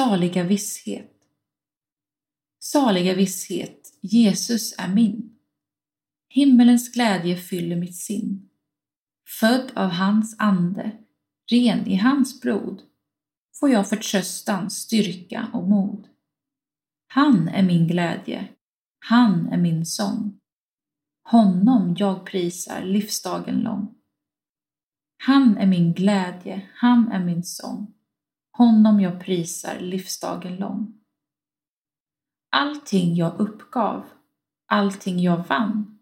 Saliga visshet. Saliga visshet, Jesus är min. Himmelens glädje fyller mitt sinn. Född av hans ande, ren i hans blod, får jag förtröstan, styrka och mod. Han är min glädje, han är min sång. Honom jag prisar livsdagen lång. Han är min glädje, han är min sång. Honom jag prisar livsdagen lång. Allting jag uppgav, allting jag vann,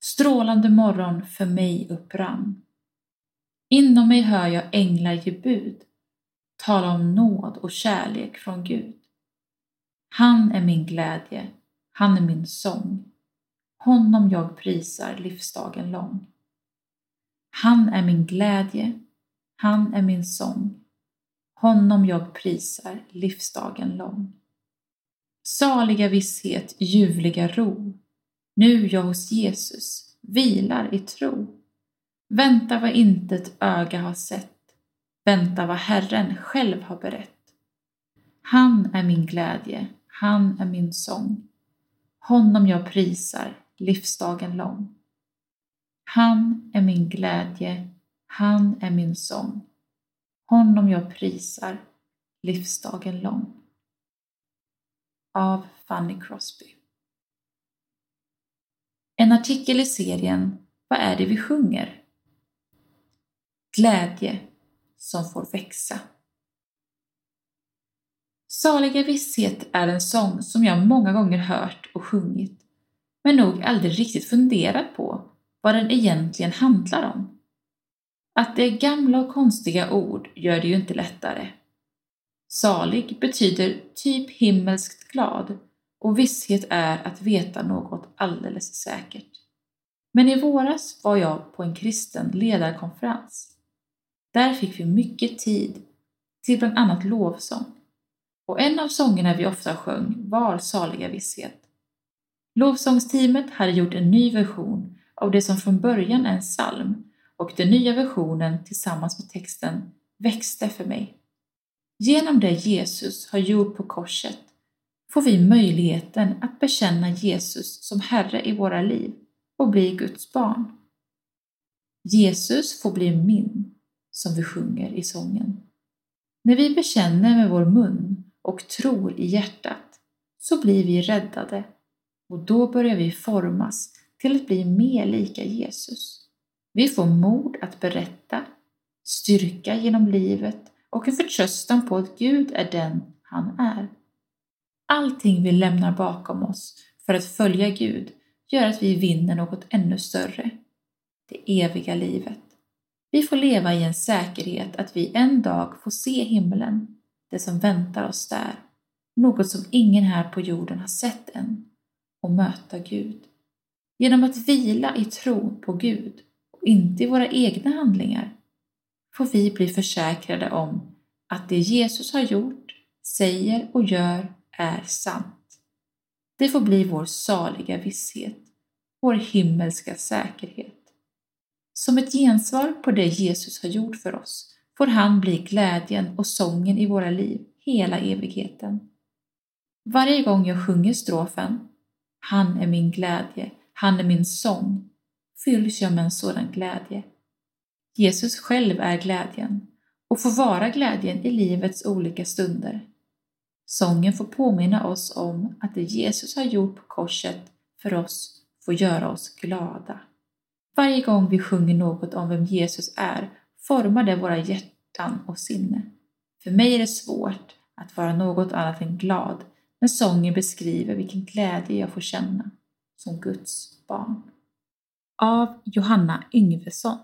strålande morgon för mig upprann. Inom mig hör jag änglar ge bud, tala om nåd och kärlek från Gud. Han är min glädje, han är min sång. Honom jag prisar livsdagen lång. Han är min glädje, han är min sång. Honom jag prisar livsdagen lång. Saliga visshet, ljuvliga ro, nu jag hos Jesus vilar i tro. Vänta vad intet öga har sett, vänta vad Herren själv har berett. Han är min glädje, han är min sång. Honom jag prisar livsdagen lång. Han är min glädje, han är min sång. Honom jag prisar livsdagen lång. Av Fanny Crosby. En artikel i serien Vad är det vi sjunger? Glädje som får växa. Saliga visshet är en sång som jag många gånger hört och sjungit, men nog aldrig riktigt funderat på vad den egentligen handlar om. Att det är gamla och konstiga ord gör det ju inte lättare. Salig betyder typ himmelskt glad och visshet är att veta något alldeles säkert. Men i våras var jag på en kristen ledarkonferens. Där fick vi mycket tid till bland annat lovsång. Och en av sångerna vi ofta sjöng var Saliga visshet. Lovsångsteamet hade gjort en ny version av det som från början är en psalm och den nya versionen tillsammans med texten växte för mig. Genom det Jesus har gjort på korset får vi möjligheten att bekänna Jesus som Herre i våra liv och bli Guds barn. Jesus får bli min, som vi sjunger i sången. När vi bekänner med vår mun och tror i hjärtat så blir vi räddade och då börjar vi formas till att bli mer lika Jesus. Vi får mod att berätta, styrka genom livet och en förtröstan på att Gud är den han är. Allting vi lämnar bakom oss för att följa Gud gör att vi vinner något ännu större, det eviga livet. Vi får leva i en säkerhet att vi en dag får se himlen, det som väntar oss där, något som ingen här på jorden har sett än, och möta Gud. Genom att vila i tro på Gud och inte i våra egna handlingar får vi bli försäkrade om att det Jesus har gjort, säger och gör är sant. Det får bli vår saliga visshet, vår himmelska säkerhet. Som ett gensvar på det Jesus har gjort för oss får han bli glädjen och sången i våra liv hela evigheten. Varje gång jag sjunger strofen Han är min glädje, han är min sång, fylls jag med en sådan glädje. Jesus själv är glädjen och får vara glädjen i livets olika stunder. Sången får påminna oss om att det Jesus har gjort på korset för oss får göra oss glada. Varje gång vi sjunger något om vem Jesus är formar det våra hjärtan och sinne. För mig är det svårt att vara något annat än glad när sången beskriver vilken glädje jag får känna som Guds barn. Av Johanna Yngvesson.